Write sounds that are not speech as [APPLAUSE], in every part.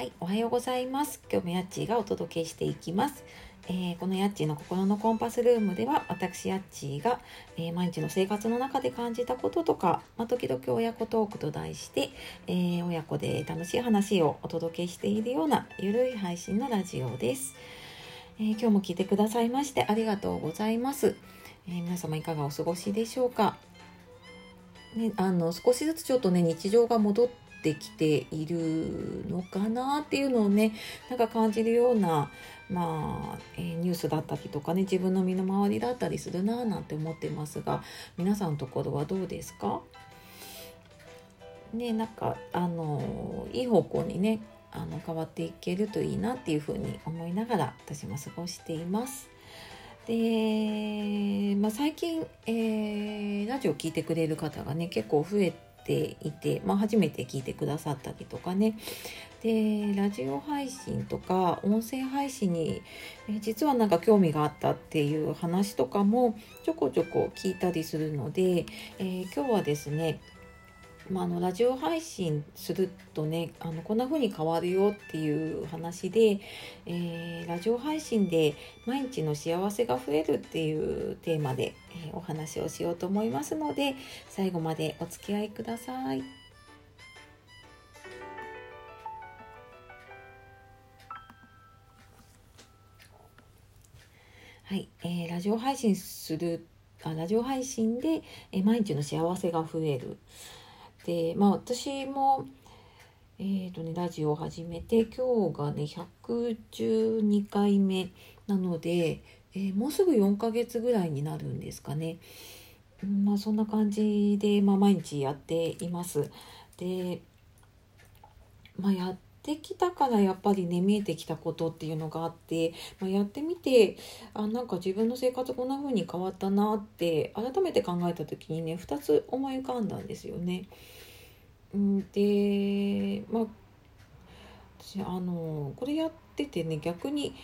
はい、おはようございます。今日もやっちーがお届けしていきます。えーこのやっちーの心のコンパスルームでは私やっちーが、えー毎日の生活の中で感じたこととか、まあ、時々親子トークと題して、えー親子で楽しい話をお届けしているようなゆるい配信のラジオです、えー今日も聞いてくださいましてありがとうございます、えー皆様いかがお過ごしでしょうか？ね、あの少しずつちょっとね日常が戻ってきているのかなっていうのをねなんか感じるような、まあえーニュースだったりとかね自分の身の回りだったりするななんて思ってますが皆さんのところはどうですか？ねなんかあのいい方向にねあの変わっていけるといいなっていうふうに思いながら私も過ごしています。で、まあ、最近、えーラジオ聞いてくれる方がね結構増えてていて、まあ、初めて聞いてくださったりとかね。でラジオ配信とか音声配信に、実はなんか興味があったっていう話とかもちょこちょこ聞いたりするので、えー今日はですねまあ、あのラジオ配信するとねあのこんな風に変わるよっていう話で、えーラジオ配信で毎日の幸せが増えるっていうテーマで、えーお話をしようと思いますので最後までお付き合いください。はい、えーラジオ配信するあラジオ配信で、えー毎日の幸せが増える。でまあ私もえーとね、ラジオを始めて今日がね112回目なので、えーもうすぐ4ヶ月ぐらいになるんですかね。うんまあそんな感じで、まあ、毎日やっています。で、まあ、やってきたからやっぱりね見えてきたことっていうのがあって、まあ、やってみてあなんか自分の生活こんな風に変わったなって改めて考えた時にね2つ思い浮かんだんですよね。でまあ私あのこれやっててね逆に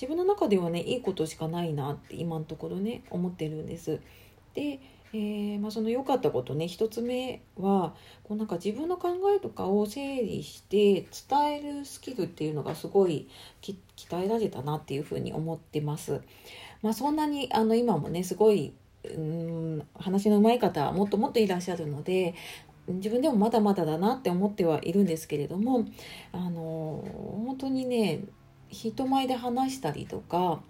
自分の中ではねいいことしかないなって今のところね思ってるんです。で、えーまあ、その良かったことね一つ目はこうなんか自分の考えとかを整理して伝えるスキルっていうのがすごい鍛えられたなっていうふうに思ってます。まあ、そんなにあの今もねすごいうん話の上手い方はもっともっといらっしゃるので自分でもまだまだだなって思ってはいるんですけれどもあの本当にね人前で話したりとか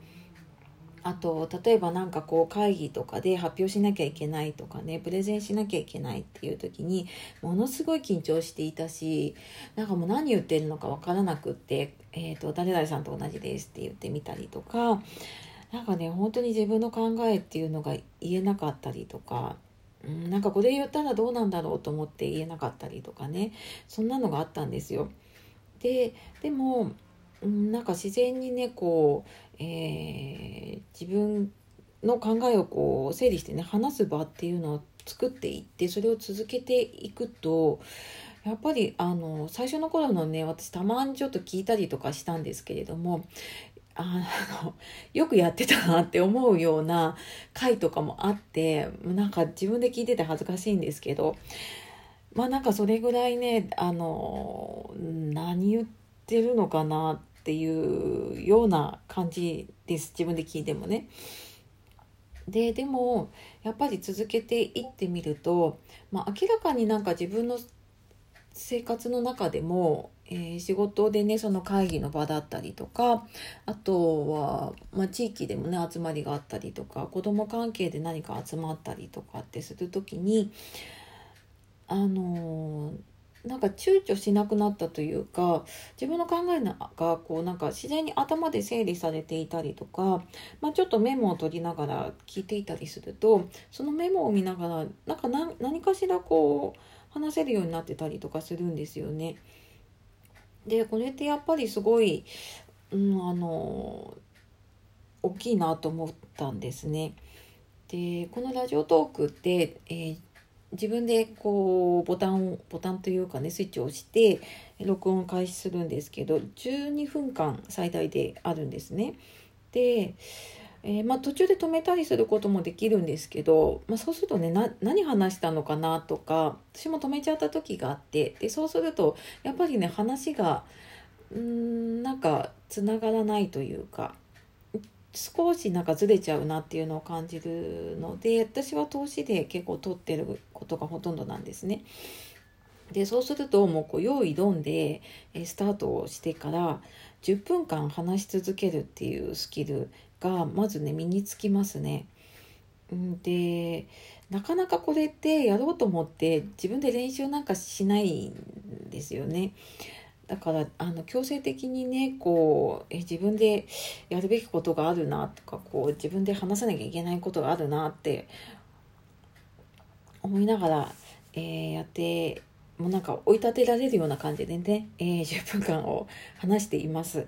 あと例えば何かこう会議とかで発表しなきゃいけないとかねプレゼンしなきゃいけないっていう時にものすごい緊張していたしなんかもう何言ってるのか分からなくって「えー、と誰々さんと同じです」って言ってみたりとかなんかね本当に自分の考えっていうのが言えなかったりとかうんなんかこれ言ったらどうなんだろうと思って言えなかったりとかねそんなのがあったんですよ。ででもうんなんか自然にねこう、えー自分の考えをこう整理してね話す場っていうのを作っていってそれを続けていくとやっぱりあの最初の頃のね私たまにちょっと聞いたりとかしたんですけれどもあのよくやってたなって思うような回とかもあってなんか自分で聞いてて恥ずかしいんですけどまあなんかそれぐらいねあの何言ってるのかなっていうような感じです自分で聞いてもね。ででもやっぱり続けていってみると、まあ、明らかになんか自分の生活の中でも、えー仕事でねその会議の場だったりとかあとは、まあ、地域でもね集まりがあったりとか子ども関係で何か集まったりとかってする時にあのーなんか躊躇しなくなったというか自分の考えがこうなんか自然に頭で整理されていたりとか、まあ、ちょっとメモを取りながら聞いていたりするとそのメモを見ながらなんか何何かしらこう話せるようになってたりとかするんですよね。でこれってやっぱりすごい、うん、あの大きいなと思ったんですね。でこのラジオトークって、えー自分でこうボタンをボタンというかねスイッチを押して録音を開始するんですけど12分間最大であるんですね。で、えーまあ、途中で止めたりすることもできるんですけど、まあ、そうするとね何話したのかなとか私も止めちゃった時があってでそうするとやっぱりね話がうんなんかつながらないというか少しなんかずれちゃうなっていうのを感じるので私は投資で結構取ってることがほとんどなんですね。でそうするともうこう用意どんでスタートをしてから10分間話し続けるっていうスキルがまずね身につきますね。でなかなかこれってやろうと思って自分で練習なんかしないんですよね。だからあの強制的にねこうえ自分でやるべきことがあるなとかこう自分で話さなきゃいけないことがあるなって思いながら、えー、やってもうなんか追い立てられるような感じでね、えー、10分間を話しています。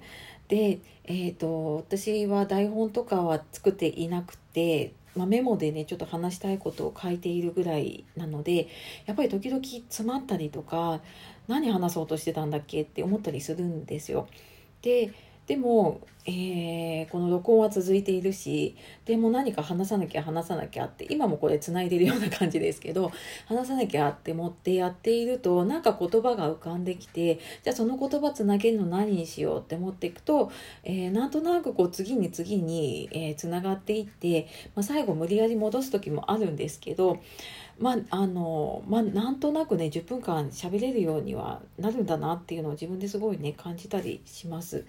で、えーと、私は台本とかは作っていなくて、まあ、メモでねちょっと話したいことを書いているぐらいなのでやっぱり時々詰まったりとか何話そうとしてたんだっけって思ったりするんですよ。ででも、えー、この録音は続いているしでも何か話さなきゃ話さなきゃって今もこれ繋いでるような感じですけど話さなきゃって思ってやっているとなんか言葉が浮かんできてじゃあその言葉つなげるの何にしようって思っていくと、えー、なんとなくこう次に次に、えー、つながっていって、まあ、最後無理やり戻す時もあるんですけどまああのまあなんとなくね10分間喋れるようにはなるんだなっていうのを自分ですごいね感じたりします。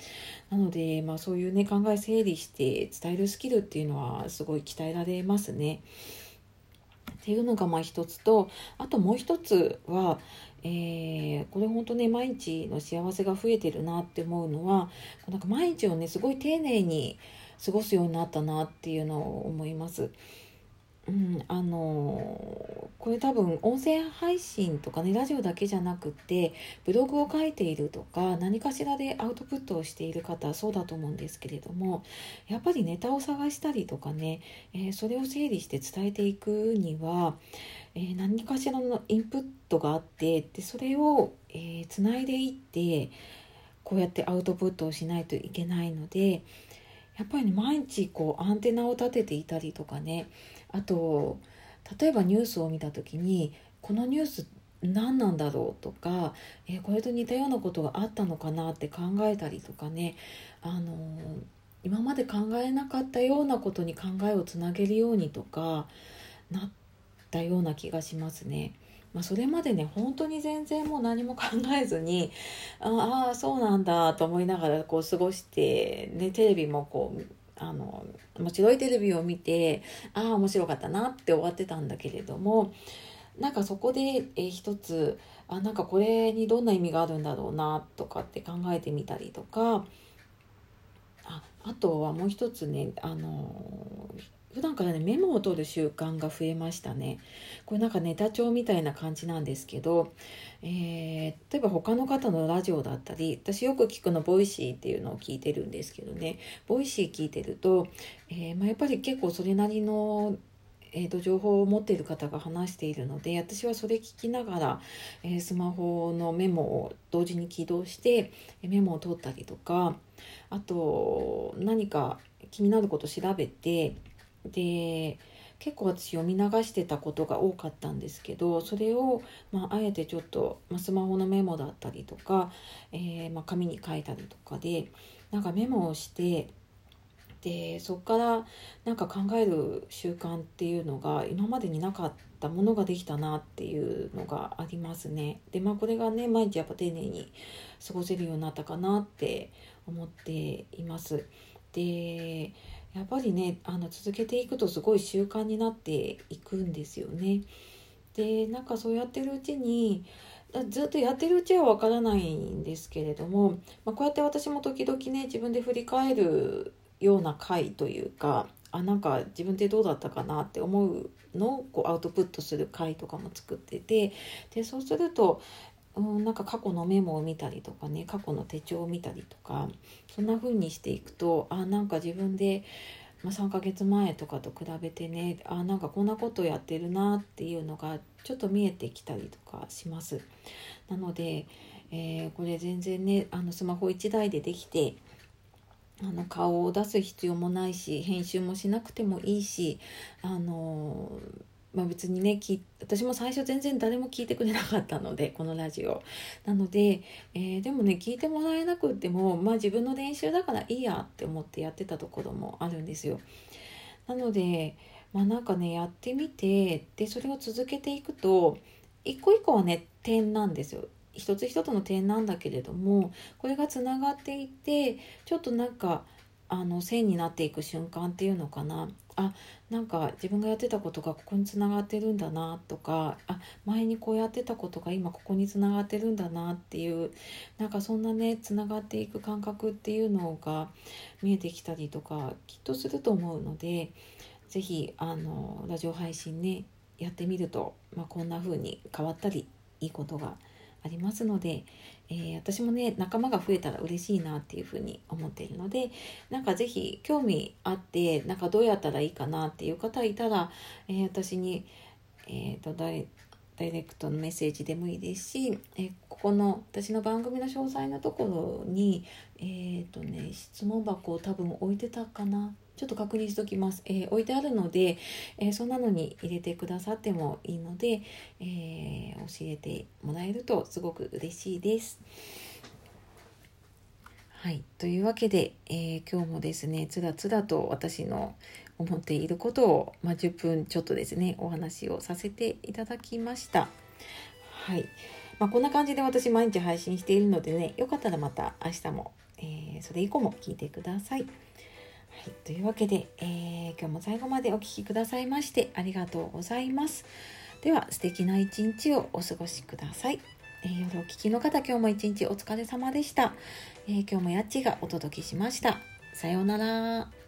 なので、まあ、そういうね考え整理して伝えるスキルっていうのはすごい鍛えられますね。っていうのがまあ一つとあともう一つは、えー、これ本当ね毎日の幸せが増えてるなって思うのはなんか毎日をねすごい丁寧に過ごすようになったなっていうのを思います。うん、あのこれ多分音声配信とかねラジオだけじゃなくてブログを書いているとか何かしらでアウトプットをしている方そうだと思うんですけれどもやっぱりネタを探したりとかね、えー、それを整理して伝えていくには、えー、何かしらのインプットがあってでそれをつない、でいってこうやってアウトプットをしないといけないのでやっぱり、ね、毎日こうアンテナを立てていたりとかねあと例えばニュースを見た時にこのニュース何なんだろうとか、えー、これと似たようなことがあったのかなって考えたりとかね、あのー、今まで考えなかったようなことに考えをつなげるようにとかなったような気がしますね。まあ、それまでね本当に全然もう何も考えずにああそうなんだと思いながらこう過ごして、ね、テレビもこうあの面白いテレビを見てああ面白かったなって終わってたんだけれどもなんかそこで、え一つあなんかこれにどんな意味があるんだろうなとかって考えてみたりとかああとはもう一つねあの普段からねメモを取る習慣が増えましたね。これなんかネタ帳みたいな感じなんですけど、えー、例えば他の方のラジオだったり私よく聞くの Voicy っていうのを聞いてるんですけどね。Voicy 聞いてると、えー、まあ、やっぱり結構それなりのえーと、情報を持っている方が話しているので私はそれ聞きながら、えー、スマホのメモを同時に起動してメモを取ったりとかあと何か気になること調べてで結構私読み流してたことが多かったんですけどそれを、まあ、あえてちょっと、まあ、スマホのメモだったりとか、えー、まあ、紙に書いたりとかでなんかメモをしてでそこからなんか考える習慣っていうのが今までになかったものができたなっていうのがありますね。でまあこれがね毎日やっぱ丁寧に過ごせるようになったかなって思っています。でやっぱりねあの続けていくとすごい習慣になっていくんですよね。でなんかそうやってるうちにずっとやってるうちはわからないんですけれども、まあ、こうやって私も時々ね自分で振り返るような回というかあなんか自分でどうだったかなって思うのをこうアウトプットする回とかも作っててでそうするとうん、なんか過去のメモを見たりとかね過去の手帳を見たりとかそんな風にしていくとあなんか自分で、まあ、3ヶ月前とかと比べてねあなんかこんなことやってるなっていうのがちょっと見えてきたりとかします。なので、えー、これ全然ねあのスマホ1台でできてあの顔を出す必要もないし編集もしなくてもいいしあのまあ、別にね私も最初全然誰も聞いてくれなかったので [LAUGHS] このラジオ。なので、えー、でもね聞いてもらえなくてもまあ自分の練習だからいいやって思ってやってたところもあるんですよ。なのでまあなんかねやってみてでそれを続けていくと一個一個はね点なんですよ。一つ一つの点なんだけれどもこれがつながっていてちょっとなんかあの線になっていく瞬間っていうのかな。あなんか自分がやってたことがここにつながってるんだなとかあ前にこうやってたことが今ここにつながってるんだなっていうなんかそんなねつながっていく感覚っていうのが見えてきたりとかきっとすると思うので是非あのラジオ配信ねやってみると、まあ、こんな風に変わったりいいことがありますので、えー、私もね仲間が増えたら嬉しいなっていうふうに思っているのでなんか是非興味あってなんかどうやったらいいかなっていう方いたら、えー、私に、えーと、ダイレクトのメッセージでもいいですし、え、ここの私の番組の詳細なところにえっ、ー、とね質問箱を多分置いてたかなちょっと確認しときます。えー、置いてあるので、えー、そんなのに入れてくださってもいいので、えー、教えてもらえるとすごく嬉しいです。はい。というわけで、え今日もですね、つらつらと私の思っていることを、まあ、10分ちょっとですね、お話をさせていただきました。はい。まあ、こんな感じで私毎日配信しているのでね、よかったらまた明日も、えそれ以降も聞いてください。はい、というわけで、えー、今日も最後までお聴きくださいましてありがとうございます。では素敵な一日をお過ごしください。えー、夜お聞きの方、今日も一日お疲れ様でした。えー、今日もやっちがお届けしました。さようなら。